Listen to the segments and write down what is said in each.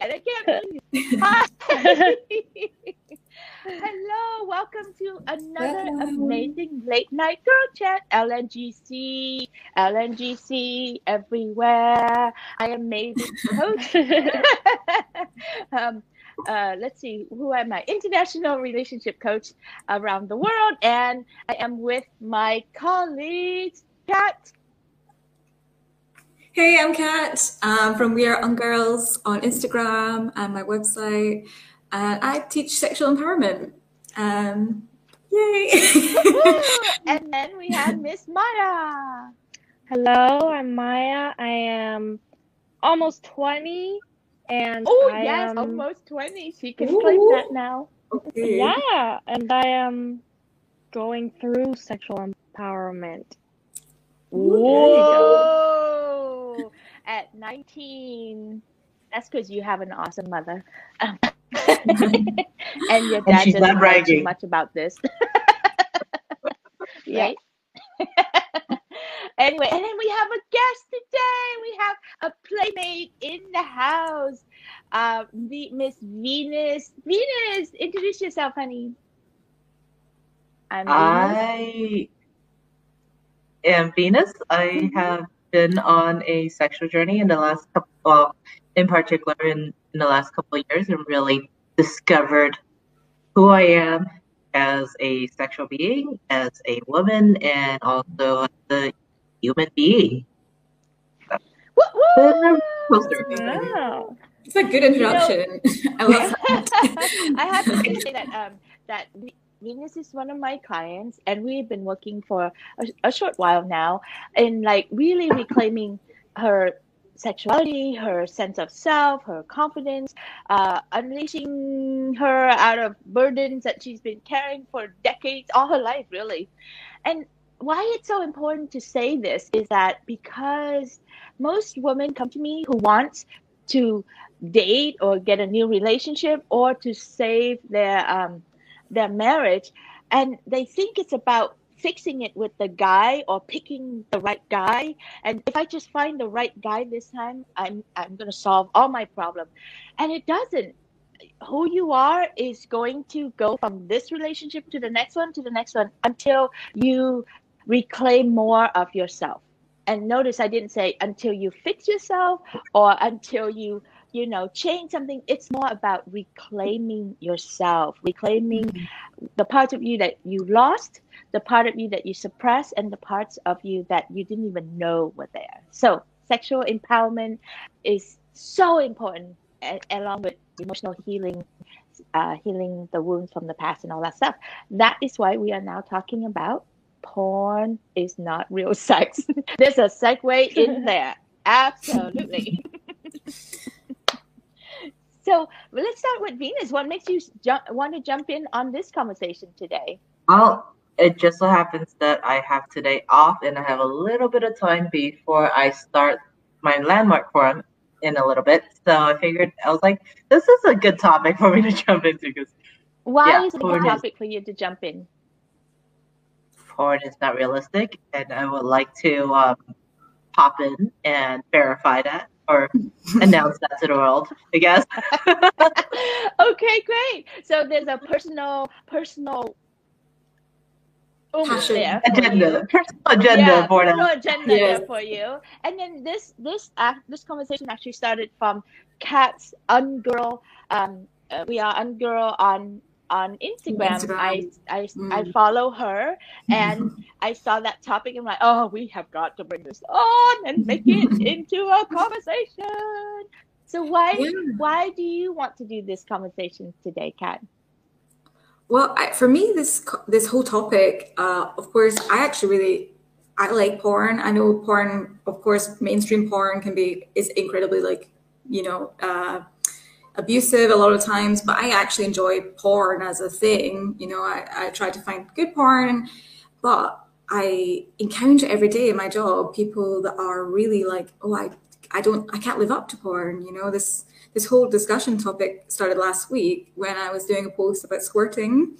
and I can't believe Hi. Hello, welcome to another amazing late night girl chat. LNGC, LNGC everywhere. I am Mai Vu Coach. um, uh, let's see, who am I? International relationship coach around the world, and I am with my colleagues, Kat. Hey, I'm Kat um, from We Are On Girls on Instagram and my website. And I teach sexual empowerment. Um, yay! and then we have Miss Maya. Hello, I'm Maya. I am almost 20 and Oh I yes, am almost twenty. She can claim that now. Okay. yeah, and I am going through sexual empowerment. Whoa! At nineteen, that's because you have an awesome mother, and your dad she's doesn't know too much about this, Yeah. right? anyway, and then we have a guest today. We have a playmate in the house. Uh, Miss Venus. Venus, introduce yourself, honey. I'm Venus. I am Venus. I Mhm. have been on a sexual journey in the last couple, well, in particular in, in the last couple of years, and really discovered who I am as a sexual being, as a woman, and also as a human being. Woo, Then woo! poster. Wow. It's a good introduction. I love that. I have to say that um, that Venus is one of my clients, and we've been working for a, a short while now, in like really reclaiming her sexuality, her sense of self, her confidence, uh, unleashing her out of burdens that she's been carrying for decades, all her life, really. And why it's so important to say this is that because most women come to me who want to date or get a new relationship or to save their um, their marriage and they think it's about fixing it with the guy or picking the right guy. And if i just find the right guy this time i'm i'm going to solve all my problem and it doesn't. Who you are is going to go from this relationship to the next one to the next one until you reclaim more of yourself. And notice i didn't say until you fix yourself or until you you know change something. It's more about reclaiming yourself reclaiming the parts of you that you lost the part of you that you suppressed and the parts of you that you didn't even know were there. So sexual empowerment is so important a- along with emotional healing uh, healing the wounds from the past and all that stuff. That is why we are now talking about porn is not real sex. There's a segue in there. Absolutely so let's start with Venus. What makes you want to jump in on this conversation today? Well, it just so happens that I have today off and I have a little bit of time before I start my landmark forum in a little bit. So I figured, I was like, this is a good topic for me to jump into because Why Yeah, is it a good is- topic for you to jump in? porn is not realistic and I would like to um, pop in and verify that or announce that to the world, I guess. okay, great. So there's a personal, personal oomph Passion. there agenda, personal agenda yeah, for personal that. agenda Yes. for you. And then this this uh, this conversation actually started from Cat's Ungirl. Um, uh, we are Ungirl on on Instagram. Instagram. I I, I Mm. follow her, and I saw that topic. and I'm like, oh, we have got to bring this on and make it into a conversation. So why Yeah. why do you want to do this conversation today, Kat? Well, I, for me, this this whole topic, uh, of course, I actually really I like porn. I know porn, of course, mainstream porn can be is incredibly like you know uh, abusive a lot of times, but I actually enjoy porn as a thing. You know, I, I try to find good porn, but I encounter every day in my job people that are really like, oh, I I don't I can't live up to porn. You know, this this whole discussion topic started last week when I was doing a post about squirting.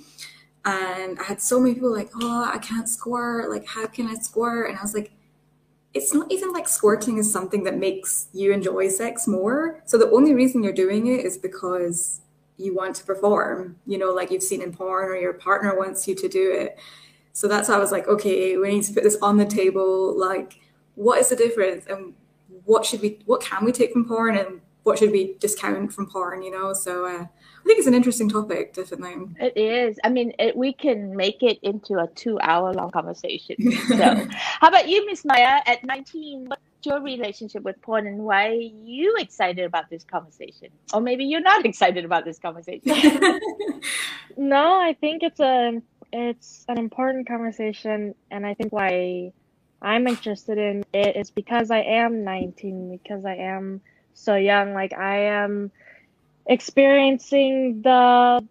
And I had so many people like, oh, I can't squirt. Like, how can I squirt? And I was like, it's not even like squirting is something that makes you enjoy sex more. So the only reason you're doing it is because you want to perform, you know, like you've seen in porn or your partner wants you to do it. So that's why I was like, okay, we need to put this on the table. Like, what is the difference? And what should we, what can we take from porn and what should we discount from porn, you know? So uh, I think it's an interesting topic, definitely. It is. I mean, it, we can make it into a two-hour long conversation. So, how about you, Miss Maya? At 19, what's your relationship with porn, and why are you excited about this conversation? Or maybe you're not excited about this conversation. No, I think it's a it's an important conversation, and I think why I'm interested in it is because I am 19, because I am so young. Like I am experiencing the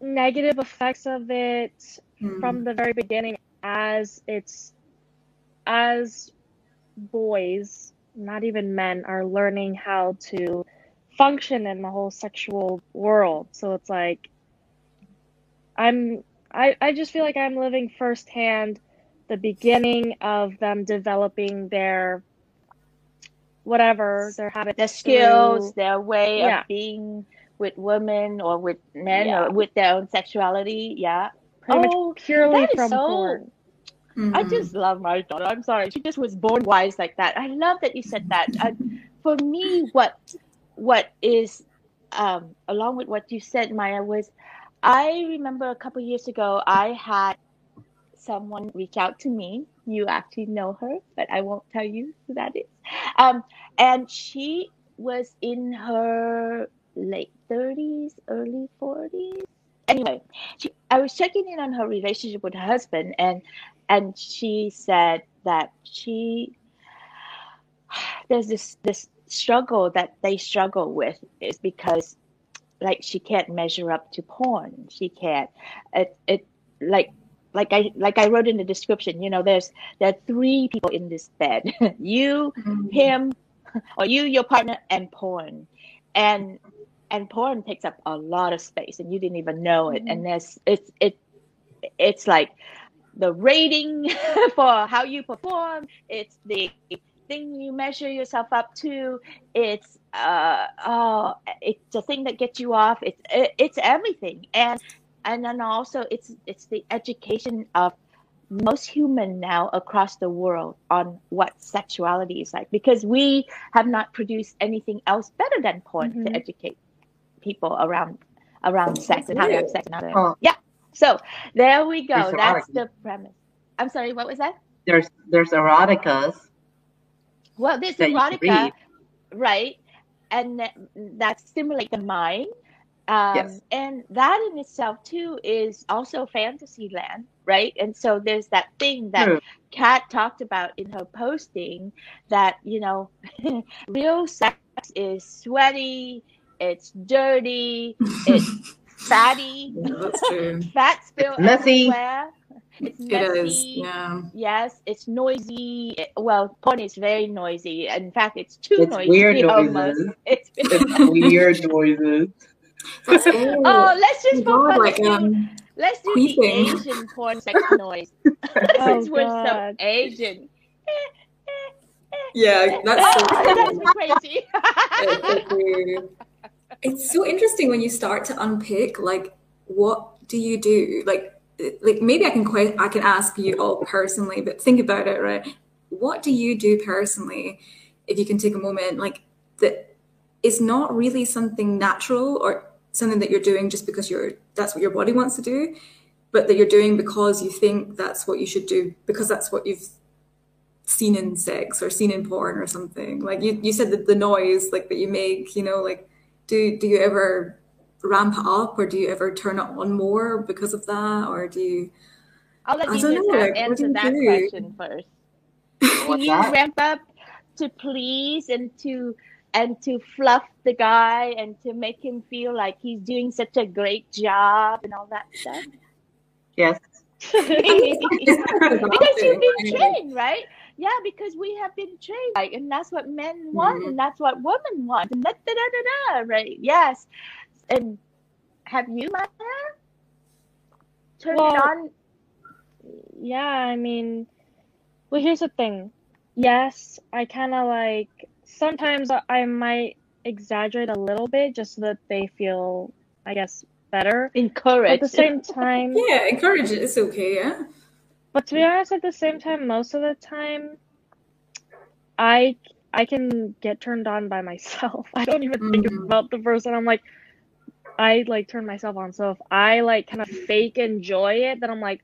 negative effects of it Hmm. from the very beginning as it's as boys, not even men, are learning how to function in the whole sexual world. So it's like I'm I, I just feel like I'm living firsthand the beginning of them developing their whatever their habits their skills, through- their way Yeah. of being with women or with men Yeah. or with their own sexuality. Yeah. pretty Oh, much purely that is from so- porn. I Mhm. just love my daughter. I'm sorry, she just was born wise like that. I love that you said that. I, for me, what what is um, along with what you said, Maya, was I remember a couple years ago I had someone reach out to me. You actually know her, but I won't tell you who that is. Um, and she was in her late 30s, early 40s. Anyway, she, I was checking in on her relationship with her husband, and and she said that she there's this this struggle that they struggle with is because like she can't measure up to porn. She can't. It it like like I like I wrote in the description. You know, there's there are three people in this bed. you, Mhm. him, or you, your partner, and porn, and and porn takes up a lot of space, and you didn't even know it. And there's it's it it's like the rating for how you perform. It's the thing you measure yourself up to. It's uh oh, it's the thing that gets you off. It's it, it's everything, and and then also it's it's the education of most human now across the world on what sexuality is like. Because we have not produced anything else better than porn to Mhm. educate people around around sex and how to have sex and Oh. yeah. So there we go. There's that's erotica. the premise. I'm sorry what was that? There's there's eroticas well there's erotica right? And that, that stimulate the mind um, Yes. and that in itself too is also fantasy land right and so there's that thing that True. kat talked about in her posting that you know real sex is sweaty it's dirty it's fatty Yeah, that's true. fat spill It's messy. everywhere it's messy is. Yeah. Yes, it's noisy. It- well, porn is very noisy. In fact, it's too It's noisy. weird almost. noises. It's It's weird noises. That's it. oh, let's just Oh, focus. God, like um, let's do queefing. the Asian porn sex noise. Oh, Since we're so Asian. yeah, that's so Oh, that's crazy. It's so. It's interesting when you start to unpick like what do you do like like maybe I can que- I can ask you all personally but think about it right what do you do personally if you can take a moment like that is not really something natural or something that you're doing just because you're that's what your body wants to do but that you're doing because you think that's what you should do because that's what you've seen in sex or seen in porn or something like you, you said that the noise like that you make you know like do do you ever ramp it up or do you ever turn it on more because of that or do you I'll let I you know, like, answer that do? question first. Do you that? ramp up to please and to and to fluff the guy and to make him feel like he's doing such a great job and all that stuff? Yes. because you've been trained, right? Yeah, because we have been trained, like, and that's what men want, Mhm. and that's what women want, and da, da, da, da, da, right? Yes, and have you, Maya, turned it Well- on? yeah, I mean, Well, here's the thing. Yes, I kind of like sometimes I might exaggerate a little bit just so that they feel, I guess, better. Encourage. At the same time, Yeah, encourage it. It's okay. Yeah. but to be honest, at the same time, most of the time, I I can get turned on by myself. I don't even think Mhm. about the person. I'm like, I like turn myself on. So if I like kind of fake enjoy it, then I'm like,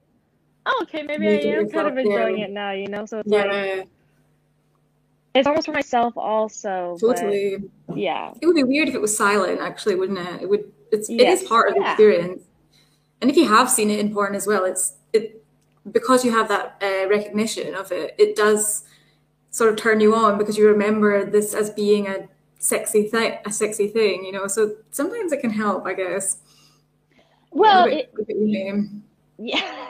oh, okay, maybe I You am kind of yourself, yeah. enjoying it now, you know. So it's like Yeah. It's almost for myself also. Totally. yeah. It would be weird if it was silent, actually, wouldn't it? It would. It's it Yeah. is part of the experience. And if you have seen it in porn as well, it's it because you have that uh, recognition of it. It does sort of turn you on because you remember this as being a sexy thing, a sexy thing, you know. So sometimes it can help, I guess. well, Give it, it name. yeah.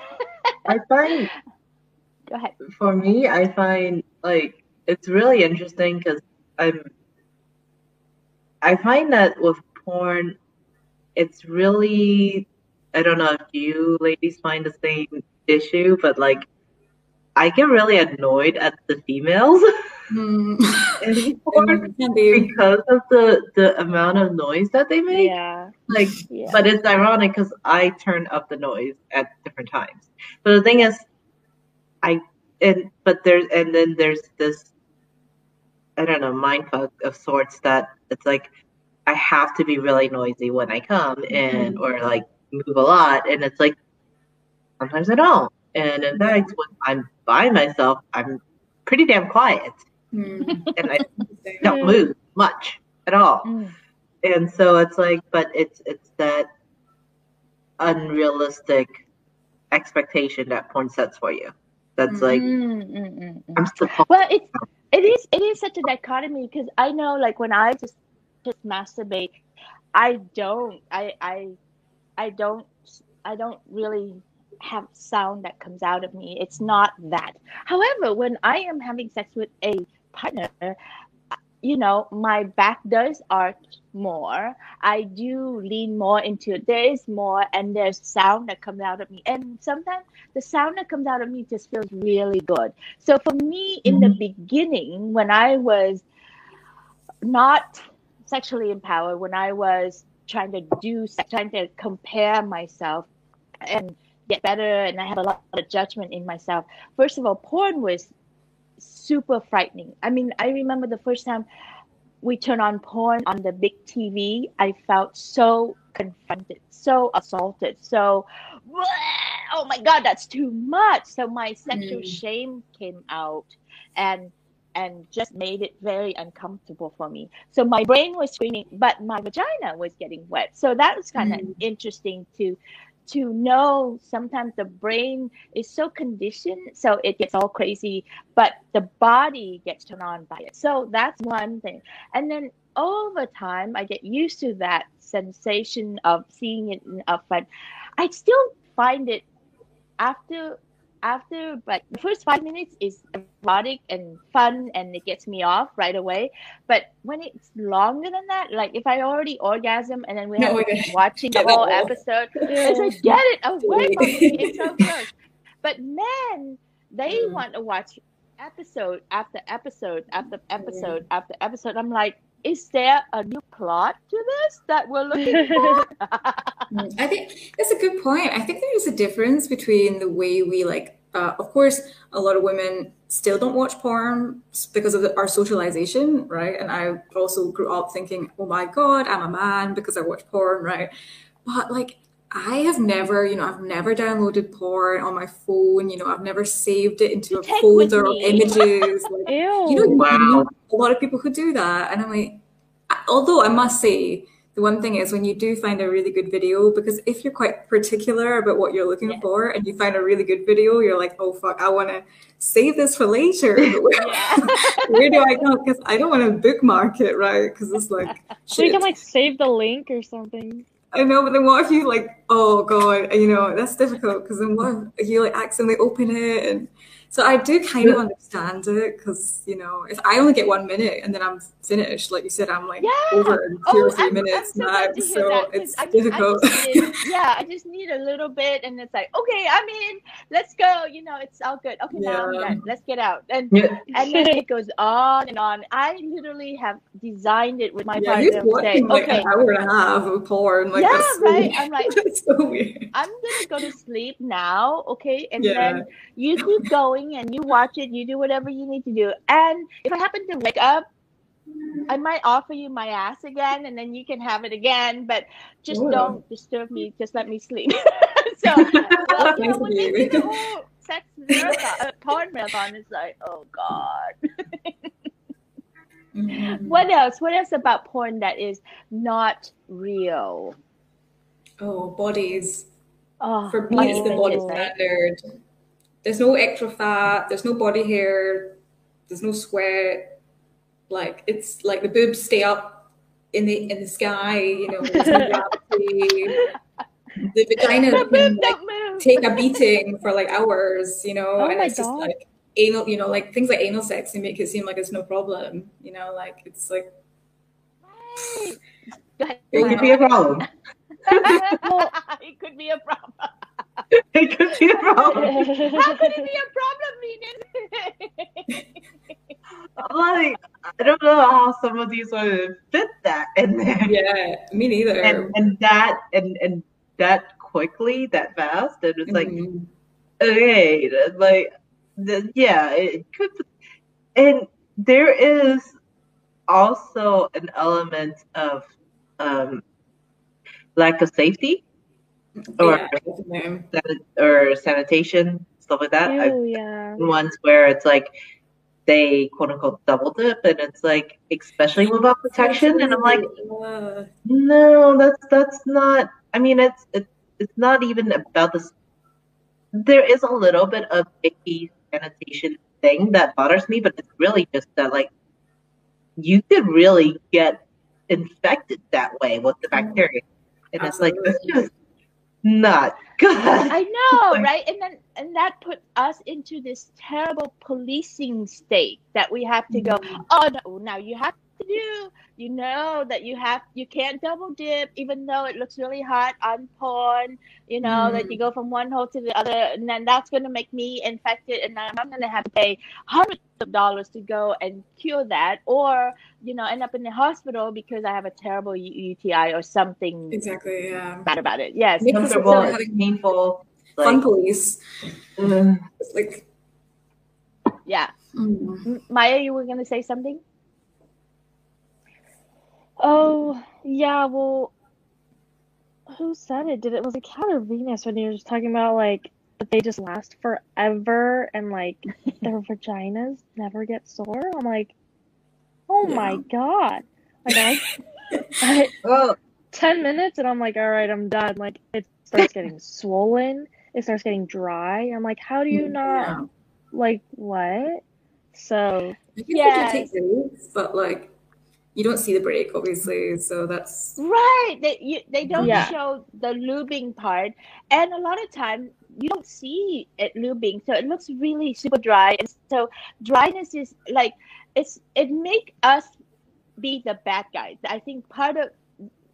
I find Go ahead. for me, I find like it's really interesting because I'm. I find that with porn, it's really. I don't know if you ladies find the same issue, but like, I get really annoyed at the females in porn because of the the amount of noise that they make. Yeah. Like, Yeah. but it's ironic because I turn up the noise at different times. But the thing is, I and but there's and then there's this I don't know mindfuck of sorts that it's like I have to be really noisy when I come and or like move a lot, and it's like sometimes I don't. And in fact, when I'm by myself, I'm pretty damn quiet Hmm. and I don't move much at all Mm. and so it's like but it's it's that unrealistic expectation that porn sets for you that's like Mm, mm, mm, mm. i'm supposed Well, it's it is it is such a dichotomy because I know like when I just just masturbate, I don't I I I don't I don't really have sound that comes out of me. It's not that. However, when I am having sex with a partner, you know, my back does arch more. I do lean more into it. There is more, and there's sound that comes out of me. And sometimes the sound that comes out of me just feels really good. So for me, in the mm-hmm. beginning, when I was not sexually empowered, when I was trying to do, trying to compare myself and get better, and I had a lot of judgment in myself. First of all, porn was super frightening. I mean, I remember the first time we turned on porn on the big TV, I felt so confronted, so assaulted, so oh my god, that's too much. So my sexual Mm. shame came out and and just made it very uncomfortable for me. So my brain was screaming, but my vagina was getting wet. So that was kind of Mm. interesting to to know sometimes the brain is so conditioned so it gets all crazy but the body gets turned on by it. So that's one thing. And then over time i get used to that sensation of seeing it in upfront i still find it after after but the first five minutes is erotic and fun and it gets me off right away. But when it's longer than that like if i already orgasm and then we No, watching the whole episode it's like get it away from me it's so gross. But men they Mm. want to watch episode after episode after episode after episode. I'm like is there a new plot to this that we're looking for Mm, I think that's a good point. I think there is a difference between the way we like. Uh, of course, a lot of women still don't watch porn because of the, our socialization, right? And I also grew up thinking, "Oh my God, I'm a man because I watch porn," right? But like, I have never, you know, I've never downloaded porn on my phone. You know, I've never saved it into You a folder of images. Like, Ew. you know, you Wow. know a lot of people who do that, and I'm like, although I must say, the one thing is when you do find a really good video, because if you're quite particular about what you're looking Yeah. for, and you find a really good video, you're like, oh fuck, I want to save this for later. Where, Yeah. where do I go? Because I don't want to bookmark it, right? Because it's like, So you can like save the link or something. I know, but then what if you like, oh god, you know, that's difficult because then what if you like accidentally open it and So I do kind of understand it because you know if I only get one minute and then I'm finished, like you said, I'm like Yeah. over in two Oh, or 3 I'm, I'm minutes so now, glad to hear so that it's I just, I just need, yeah, I just need a little bit, and it's like, okay, I'm in. Let's go. You know, it's all good. Okay, now I'm done. Let's get out. And Yeah. and then it goes on and on. I literally have designed it with my yeah. Partner. Say, watching like okay, an hour and a half of porn? Like yeah, so right. weird. I'm like, That's so weird. I'm gonna go to sleep now, okay? And Yeah, then you keep going and you watch it. You do whatever you need to do. And if I happen to wake up, I might offer you my ass again, and then you can have it again. But just oh, don't disturb me. Just let me sleep. so, well, you know, when they do the whole sex marathon, uh, porn marathon, it's like, oh god. Mhm. What else? What else about porn that is not real? Oh, bodies. Oh, For me, it's the body right? There's no extra fat. There's no body hair. There's no sweat. Like it's like the boobs stay up in the in the sky. You know, there's no gravity. The vagina The can like take a beating for like hours. You know, Oh and it's just god. like anal. You know, like things like anal sex. They make it seem like it's no problem. You know, like it's like. It could be a problem. Well, it could be a problem. It could be a problem. How could it be a problem, Venus? Like, I don't know how some of these would fit that in there. yeah, me neither. And and that and and that quickly, that fast, and it's like Mhm. okay, that's like the, yeah, it could and there is also an element of um lack of safety or yeah, or sanitation, stuff like that. Ew, yeah. ones where it's like they quote unquote double dip and it's like especially without protection and I'm like no that's that's not I mean it's it's it's not even about this. There is a little bit of icky sanitation thing that bothers me but it's really just that like you could really get infected that way with the bacteria. And it's like that's just not. Good I know, right? And then and that put us into this terrible policing state that we have to go, mm-hmm. oh no, now you have to do, you know that you have you can't double dip even though it looks really hot on porn, you know, that you go from one hole to the other and then that's gonna make me infected and I'm gonna have to pay hundreds of dollars to go and cure that or, you know, end up in the hospital because I have a terrible UTI or something exactly. Yeah. bad about it. Yes. Makes us comfortable start it's having painful fun police. mm. It's like. Yeah. mm. Maya, you were gonna say something? Oh, yeah, well, who said it? Did it was it Cat or Venus when you were just talking about like that they just last forever and like their vaginas never get sore? I'm like, oh my God. Like I, I well 10 minutes and I'm like, all right, I'm done. Like it starts getting swollen, it starts getting dry. I'm like, how do you not Yeah. like what? So I guess Yes. they do take breaks, but like you don't see the break, obviously. So that's Right. They you, they don't Yeah. show the lubing part, and a lot of time you don't see it lubing, so it looks really super dry. And so dryness is like it's it make us be the bad guys. I think part of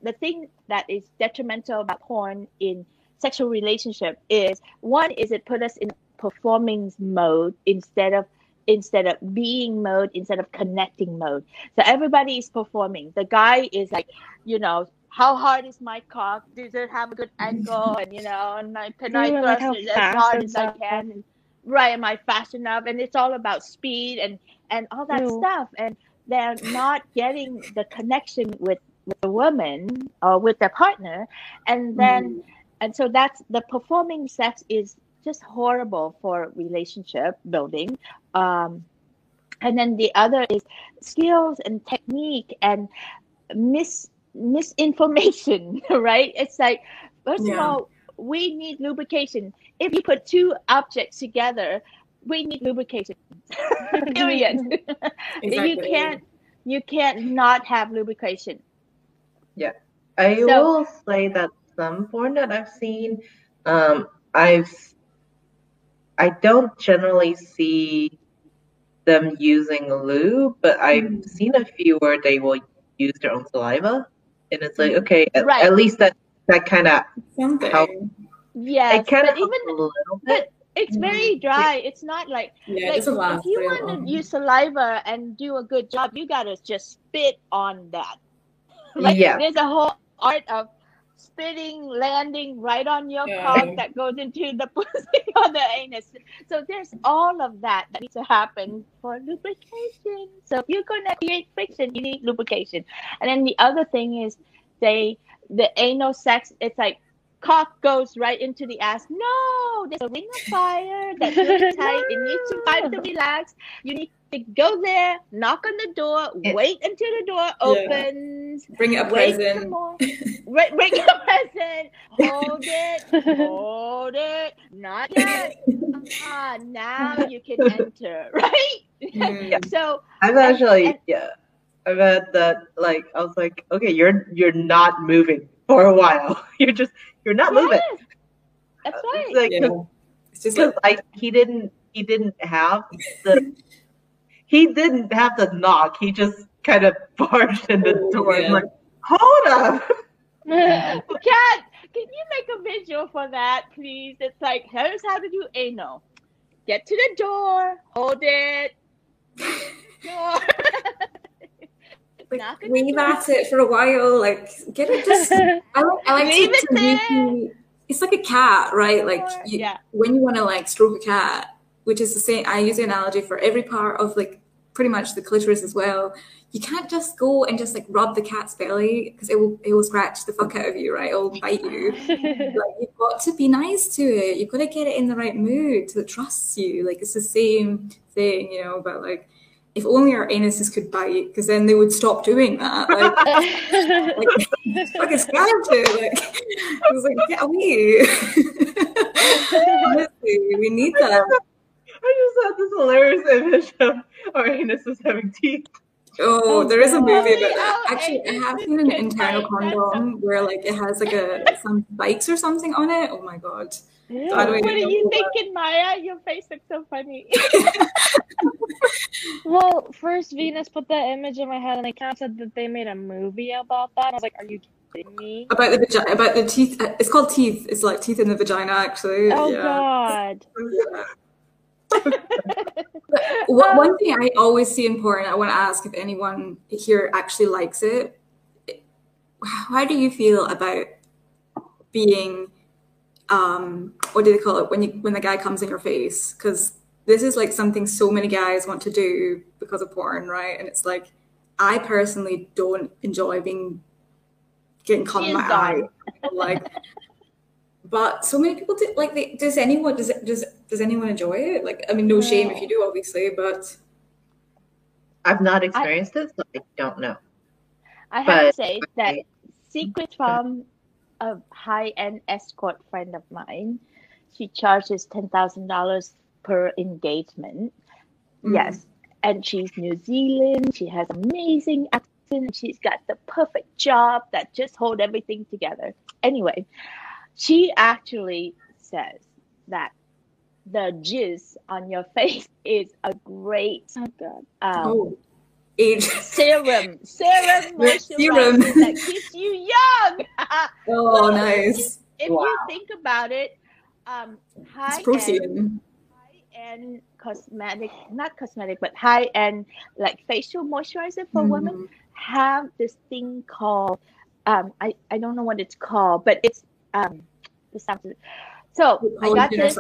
the thing that is detrimental about porn in sexual relationship is one is it put us in performance mode instead of instead of being mode instead of connecting mode. So everybody is performing. The guy is like you know how hard is my cock? Does it have a good angle? And you know and I, can i and, like, thrust it as hard as i can? And, right am i fast enough? And it's all about speed and and all that Ew. stuff. And they're not getting the connection with with the woman or with their partner. And then and so that's the performing sex is just horrible for relationship building. Um and then the other is skills and technique and mis misinformation right? It's like first of all we need lubrication. If you put two objects together we need lubrication. Period. You can't you can't not have lubrication. Yeah. I So- will say that some porn that I've seen, um, I've I don't generally see them using lube, but I've Mm. seen a few where they will use their own saliva, and it's like Mm. okay, at, Right. at least that that kind of Something. How- Yes, it kind but of even a little bit. it's very dry. It's not like yeah, like it's a last if you want long. to use saliva and do a good job, you gotta just spit on that. Like Yeah. there's a whole art of spitting, landing right on your Yeah. cock that goes into the pussy or the anus. So there's all of that that needs to happen for lubrication. So if you're gonna create friction, you need lubrication. And then the other thing is they the anal sex, it's like cock goes right into the ass. No, there's a ring of fire that's really tight. It needs some time to relax. You need to go there, knock on the door, It- wait until the door opens. Bring it a Wait some present. Wait, bring a present. Hold it. Hold it. Not yet. Ah, now you can enter, right? Mm. So I've actually, and- yeah, I've had that. Like, I was like, okay, you're you're not moving for a while. You're just you're not moving. that's right. It's like, Yeah. It's just like because I he didn't he didn't have the he didn't have the knock. He just kind of barged in the Oh, door. I'm yeah. like, hold up. Cat, can you make a visual for that, please? It's like, here's how to do anal. Get to the door, hold it. Door. like Knock on wave at it for a while. Like get it just. I like. I like Leave to, it to there. you- It's like a cat, right? Like you, yeah. when you want to like stroke a cat, which is the same. I use the analogy for every part of like pretty much the clitoris as well. You can't just go and just like rub the cat's belly because it will it will scratch the fuck out of you, right? It will bite you. like you've got to be nice to it. You've got to get it in the right mood so it trusts you. Like it's the same thing, you know. But like, if only our anuses could bite, because then they would stop doing that. Like, like fucking scared it. Like, I was like, get away. Honestly, we need that. I just had this hilarious image of our anuses having teeth. Oh, Oh, there is a movie about Oh, that. Actually, I have seen an internal condom where like it has like a some spikes or something on it. Oh my god. Ew, what are you thinking, Maya? Your face looks so funny. well, first Venus put that image in my head, and they kind of said that they made a movie about that. I was like, "Are you kidding me?" About the vagina, about the teeth. uh, It's called teeth. It's like teeth in the vagina, actually. Oh yeah. God! One, one thing I always see in porn, I want to ask if anyone here actually likes it. How do you feel about being, um, what do they call it when you when the guy comes in your face? Because this is like something so many guys want to do because of porn, right? And it's like, I personally don't enjoy being getting caught in my eye, like. But so many people do. Like, they, does anyone does it, does does anyone enjoy it? Like, I mean, no shame if you do, obviously, but I've not experienced it, so I don't know. I have to But- say that secret from a high-end escort friend of mine. She charges ten thousand dollars per engagement. Mm. Yes, and she's New Zealand. She has amazing accent. She's got the perfect job that just hold everything together. Anyway, she actually says that the jizz on your face is a great Oh God! um, oh, age. serum, serum moisturizer Serum. that keeps you young. Oh, nice. if Wow. you think about it, um, high It's end, protein. high end cosmetic, not cosmetic, but high end like facial moisturizer for women Mm. have this thing called um, I I don't know what it's called, but it's um, sounds. So I got this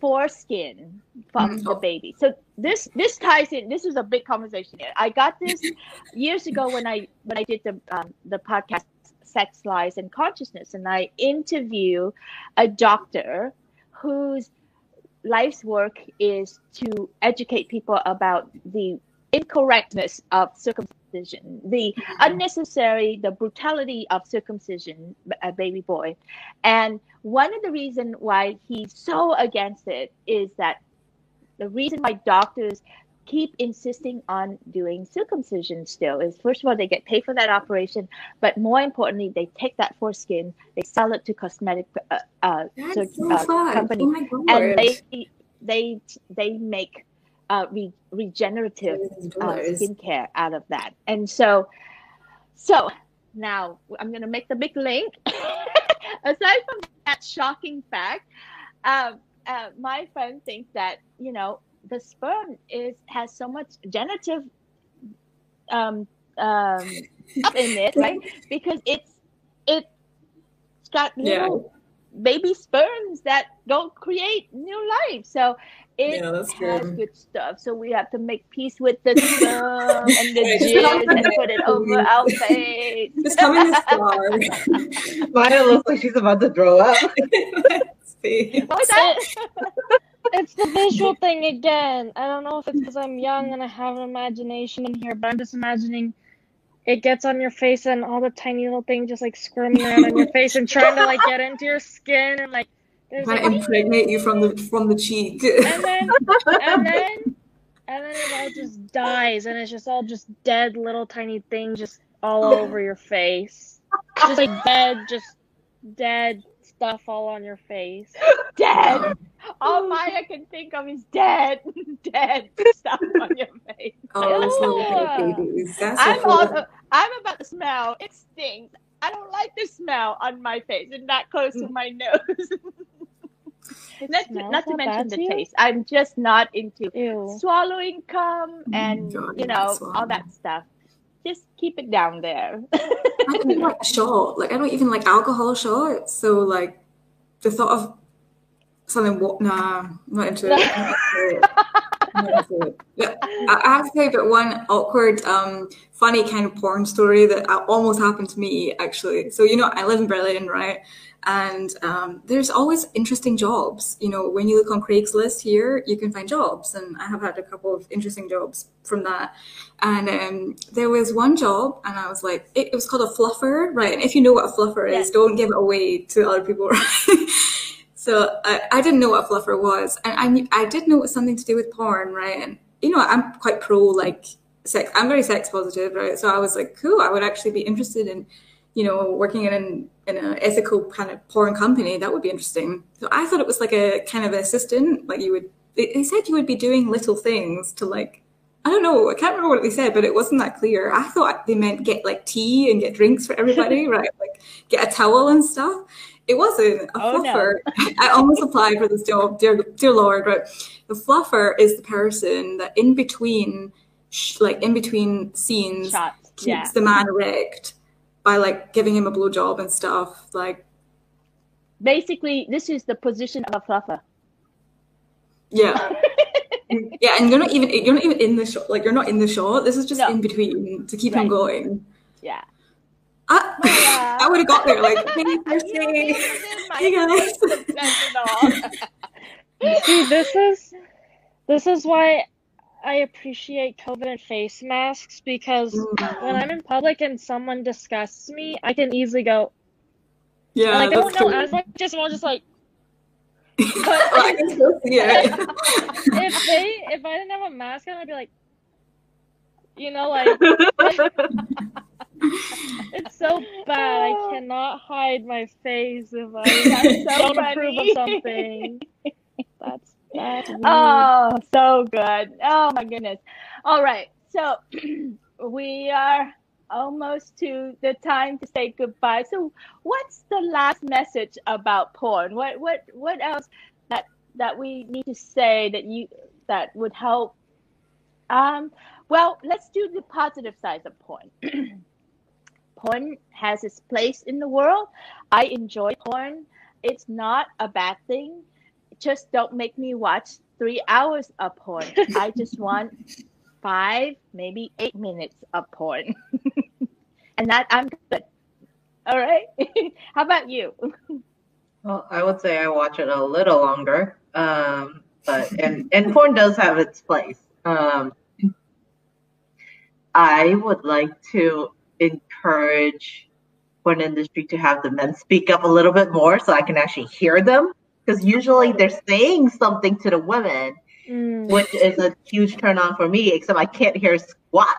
foreskin from Mhm. the baby. So this this ties in. This is a big conversation here. I got this years ago when I when I did the um, the podcast Sex Lies and Consciousness, and I interview a doctor whose life's work is to educate people about the incorrectness of circumcision, the unnecessary, the brutality of circumcision, a baby boy. And one of the reasons why he's so against it is that the reason why doctors keep insisting on doing circumcision still is first of all they get paid for that operation but more importantly they take that foreskin they sell it to cosmetic uh, uh, so, so uh, companies Oh and they they they make uh, re- regenerative uh, skincare out of that. And so, so now I'm going to make the big link. Aside from that shocking fact, um, uh, my friend thinks that you know the sperm is has so much generative um, um, stuff in it, right? Because it's it's got little baby sperms that don't create new life. So it Yeah, that's has true. good stuff. So we have to make peace with the sperm and the Right, just not jizz and put it over our face. Just come in the star. Maya looks like she's about to throw up. See? What was that? It's the visual thing again. I don't know if it's because I'm young and I have an imagination in here, but I'm just imagining it gets on your face and all the tiny little things just like squirming around on your face and trying to like get into your skin and like there's Trying like to impregnate you from the from the cheek. and then and then and then it all just dies and it's just all just dead little tiny things just all over your face. Just like dead, just dead stuff all on your face. Dead. All Maya can think of is dead, dead stuff on your face. Oh, those little Yeah. babies. That's I'm cool. Also, I'm about to smell. It stinks. I don't like the smell on my face and that close to mm. my nose. Not, smells not to mention the to you? taste. I'm just not into Ew. swallowing cum mm. and God, you know all that stuff. Just keep it down there. I don't even like a shot. Like I don't even like alcohol shots. So like the thought of something what nah, I'm not into it. I'm not into it. I'm not into it. Yeah, I have to tell you about one awkward, um, funny kind of porn story that almost happened to me actually. So you know, I live in Berlin, right? And um, there's always interesting jobs. You know, when you look on Craigslist here, you can find jobs, and I have had a couple of interesting jobs from that. And um, there was one job, and I was like, it, it was called a fluffer, right? And if you know what a fluffer is, don't give it away to other people, right? So I, I didn't know what fluffer was, and I I did know it was something to do with porn, right? And you know, I'm quite pro like sex. I'm very sex positive, right? So I was like, cool. I would actually be interested in, you know, working in an in an ethical kind of porn company. That would be interesting. So I thought it was like a kind of assistant, like you would. They said you would be doing little things to like I don't know. I can't remember what they said, but it wasn't that clear. I thought they meant get like tea and get drinks for everybody, right? Like get a towel and stuff. It wasn't a Oh, no. fluffer. I almost applied for this job, dear, dear Lord, right? The fluffer is the person that in between, like in between scenes, Shots. keeps Yeah. the man erect by like giving him a blowjob and stuff. Like, Basically, this is the position of a fluffer. yeah. Yeah, and you're not even you're not even in the shot. Like you're not in the shot. This is just No. in between to keep Right. him going. Yeah. I, Maya. I would have got there like, hey, You Kirsty. visited Hey, guys. sentinel. See, this is this is why I appreciate COVID and face masks because when mm. I'm in public and someone disgusts me, I can easily go. Yeah, like, I that's don't know, true. as much as well, just like. Well, I can still see it. if they if I didn't have a mask on, I'd be like, you know, like it's so bad. I cannot hide my face if I so don't approve of something. That's that's weird. Oh, so good. Oh my goodness. All right. So we are almost to the time to say goodbye. So what's the last message about porn? What what what else that that we need to say that you that would help? Um well, let's do the positive side of porn. porn has its place in the world. I enjoy porn. It's not a bad thing just don't make me watch three hours of porn. I just want five, maybe eight minutes of porn. and that I'm good. All right. How about you? Well, I would say I watch it a little longer, um, but and and porn does have its place. Um, I would like to encourage porn industry to have the men speak up a little bit more, so I can actually hear them. Because usually they're saying something to the women, Mm. which is a huge turn on for me. Except I can't hear squat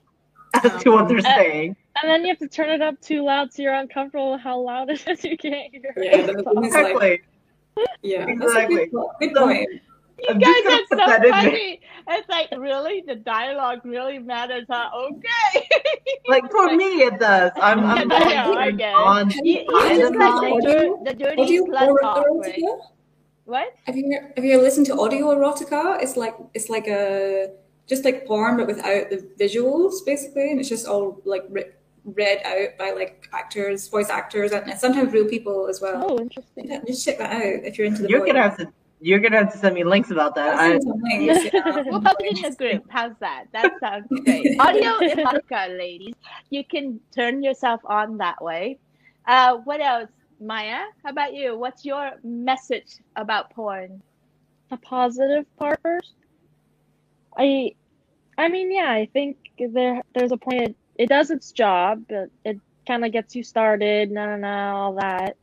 as to what they're Uh, saying. And then you have to turn it up too loud so you're uncomfortable with how loud it is. You can't hear. Yeah, the thing is, like, Exactly. yeah, that's a Exactly. good, good point. You I'm guys are so put that in there. funny. It's like really the dialogue really matters, huh? Okay. Like for me, it does. I'm, I'm Yeah, I very know, I turned get on. You, you I just like the, dir- the dirty Audio slut erotica? right? What? Have you have you listened to audio erotica? It's like it's like a just like porn but without the visuals basically, and it's just all like re- read out by like actors, voice actors, and sometimes real people as well. Oh, interesting. Yeah, just check that out if you're into the. You're voice. gonna have to. You're gonna have to send me links about that. I'll I, send some links, yeah. We'll post it in the group. How's that? That sounds great. Audio erotica, ladies. You can turn yourself on that way. Uh, what else? Maya, how about you? What's your message about porn? The positive part first. I, I mean, yeah, I think there there's a point. It, it does its job. But it kind of gets you started. No, no, no, all that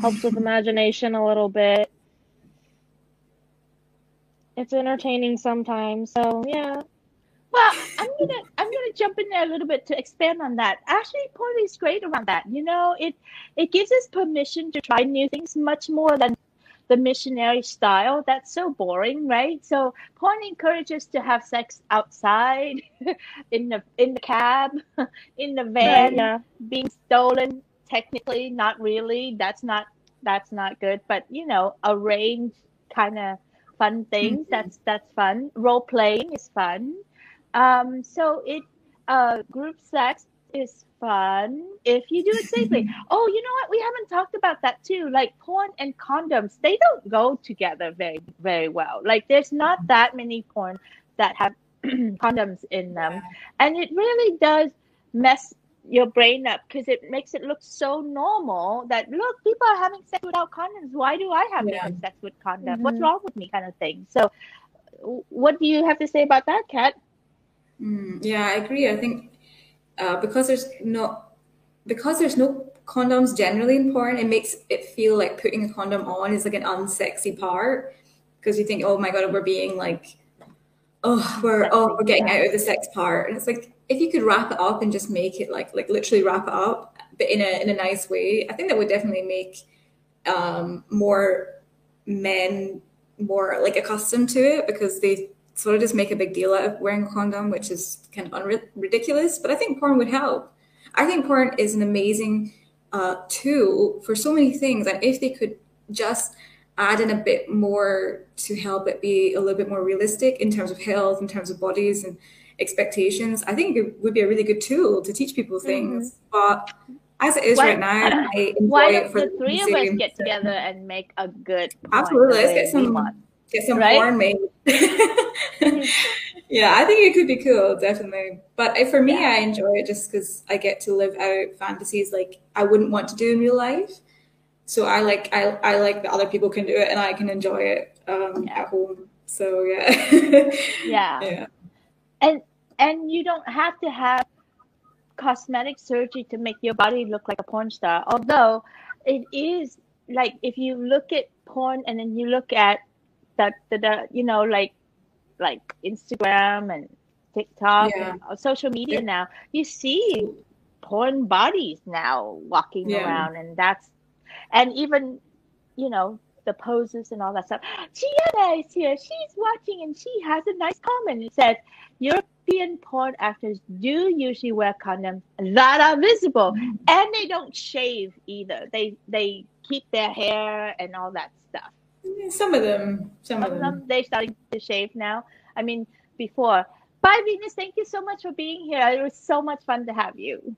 helps with imagination a little bit. It's entertaining sometimes. So yeah. Well, I'm gonna I'm gonna jump in there a little bit to expand on that. Actually, porn is great around that. You know, it it gives us permission to try new things much more than the missionary style. That's so boring, right? So porn encourages to have sex outside, in the in the cab, in the van, yeah. being stolen. Technically, not really. That's not that's not good. But you know, arrange kind of fun things. That's that's fun. Role playing is fun. Um, so it uh, group sex is fun if you do it safely. oh, you know what? We haven't talked about that too. Like porn and condoms, they don't go together very very well. Like there's not that many porn that have condoms in them, and it really does mess your brain up because it makes it look so normal that look people are having sex without condoms why do i have to Yeah. have sex with condoms what's Mhm. wrong with me kind of thing so what do you have to say about that kat Mm, yeah, I agree. I think uh, because there's no because there's no condoms generally in porn, it makes it feel like putting a condom on is like an unsexy part because you think, oh my god, we're being like, oh, we're oh we're getting out of the sex part, and it's like if you could wrap it up and just make it like like literally wrap it up, but in a in a nice way, I think that would definitely make um, more men more like accustomed to it because they sort of just make a big deal out of wearing a condom, which is kind of unri- ridiculous. But I think porn would help. I think porn is an amazing uh, tool for so many things, and if they could just add in a bit more to help it be a little bit more realistic in terms of health, in terms of bodies and expectations, I think it would be a really good tool to teach people mm-hmm. things. But as it is Why- right now, I enjoy why don't for the three of us get together and make a good Absolutely, let's get some get some Right? porn made. yeah, I think it could be cool, definitely. But for me, Yeah. I enjoy it just because I get to live out fantasies like I wouldn't want to do in real life. So I like I I like that other people can do it and I can enjoy it um, Yeah. at home. So yeah, Yeah. yeah, and and you don't have to have cosmetic surgery to make your body look like a porn star although it is like if you look at porn and then you look at that the, the you know like like instagram and tiktok Yeah. and social media Yeah. now you see porn bodies now walking around and that's and even you know the poses and all that stuff. Gianna is here. She's watching and she has a nice comment. It says European porn actors do usually wear condoms that are visible and they don't shave either. They they keep their hair and all that stuff. Some of them, some Some of of them. them they starting to shave now. I mean before. Bye Venus, thank you so much for being here. It was so much fun to have you.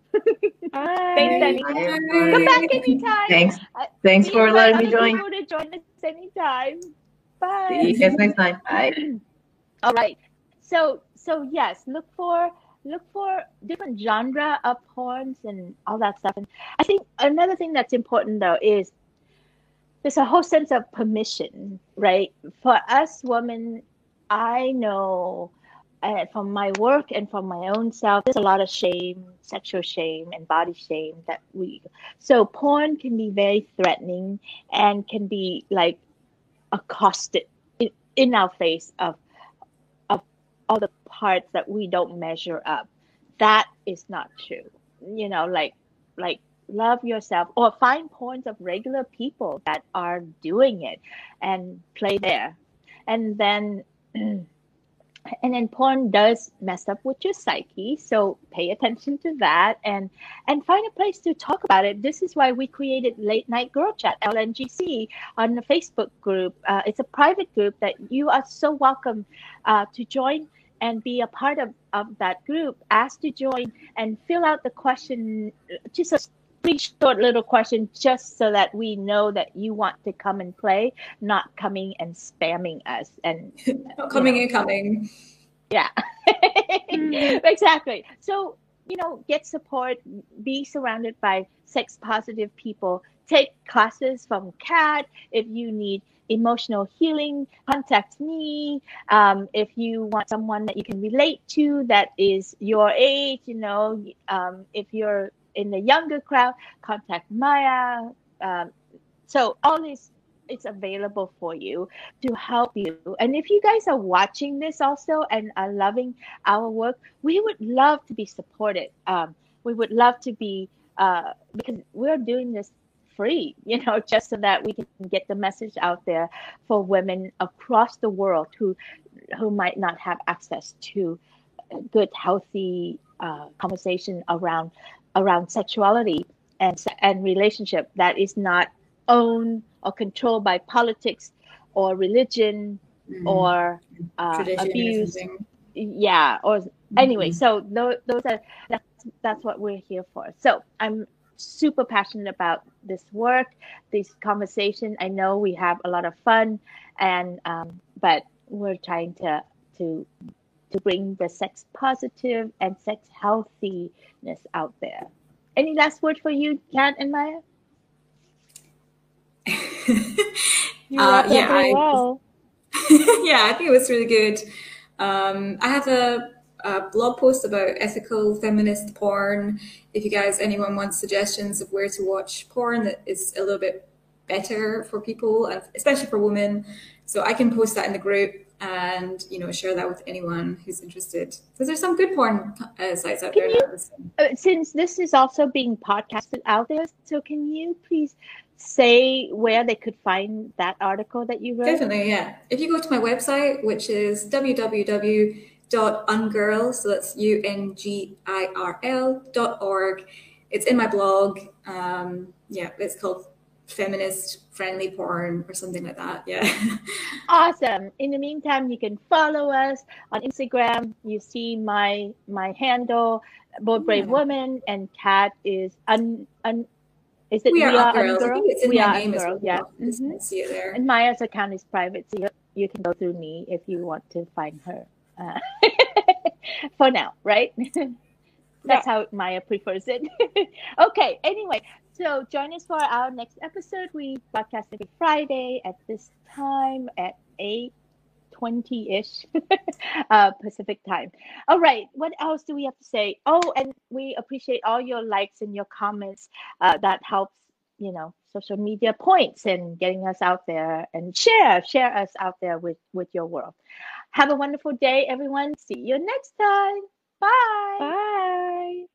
Hi. Thanks, Annie. Hi, Come back anytime. Thanks. Uh, Thanks for letting me join. people to join us anytime. Bye. See you guys next time. Bye. All right. So so yes, look for look for different genre of porns and all that stuff. And I think another thing that's important though is there's a whole sense of permission, right? For us women, I know uh, from my work and from my own self, there's a lot of shame, sexual shame, and body shame that we. So porn can be very threatening and can be like accosted in, in our face of of all the parts that we don't measure up. That is not true. You know, like like love yourself or find points of regular people that are doing it and play there. And then and then porn does mess up with your psyche so pay attention to that and and find a place to talk about it. This is why we created late night girl chat lngc on the facebook group. Uh, it's a private group that you are so welcome uh, to join and be a part of, of that group. Ask to join and fill out the question just a pretty short little question just so that we know that you want to come and play, not coming and spamming us and not coming know. and coming. Yeah, mm. exactly. So, you know, get support, be surrounded by sex positive people, take classes from Kat. If you need emotional healing, contact me. Um, if you want someone that you can relate to that is your age, you know, um, if you're in the younger crowd, contact Maya. Um, so all this is available for you to help you. And if you guys are watching this also and are loving our work, we would love to be supported. Um, we would love to be uh, because we're doing this free, you know, just so that we can get the message out there for women across the world who who might not have access to good, healthy uh, conversation around around sexuality and and relationship that is not owned or controlled by politics or religion mm-hmm. or uh, abuse. Yeah, or mm-hmm. anyway, so those, those are that's that's what we're here for. So I'm super passionate about this work, this conversation. I know we have a lot of fun, and um, but we're trying to to to bring the sex positive and sex healthiness out there. Any last word for you, Kat and Maya? uh, yeah, I, well. yeah, I think it was really good. Um, I have a, a, blog post about ethical feminist porn. If you guys, anyone wants suggestions of where to watch porn that is a little bit better for people, especially for women, so I can post that in the group and you know share that with anyone who's interested. Because there's some good porn uh, sites out can there you, uh, since this is also being podcasted out there so can you please say where they could find that article that you wrote? Definitely yeah. If you go to my website which is www.ungirl so that's u-n-g-i-r-l dot org it's in my blog. Um, yeah it's called feminist friendly porn or something like that. Yeah. awesome. In the meantime, you can follow us on Instagram. You see my my handle, both brave yeah. woman and Kat is un un. Is it we, we are, are girls? Girl? we are girl. Yeah. Mm-hmm. See it there. And Maya's account is private, so you, you can go through me if you want to find her. Uh, for now, right? That's yeah. how Maya prefers it. okay. Anyway, so join us for our next episode. We broadcast every Friday at this time at 8 20 ish uh, Pacific time. All right. What else do we have to say? Oh, and we appreciate all your likes and your comments. Uh, that helps, you know, social media points and getting us out there and share, share us out there with, with your world. Have a wonderful day, everyone. See you next time. Bye. Bye.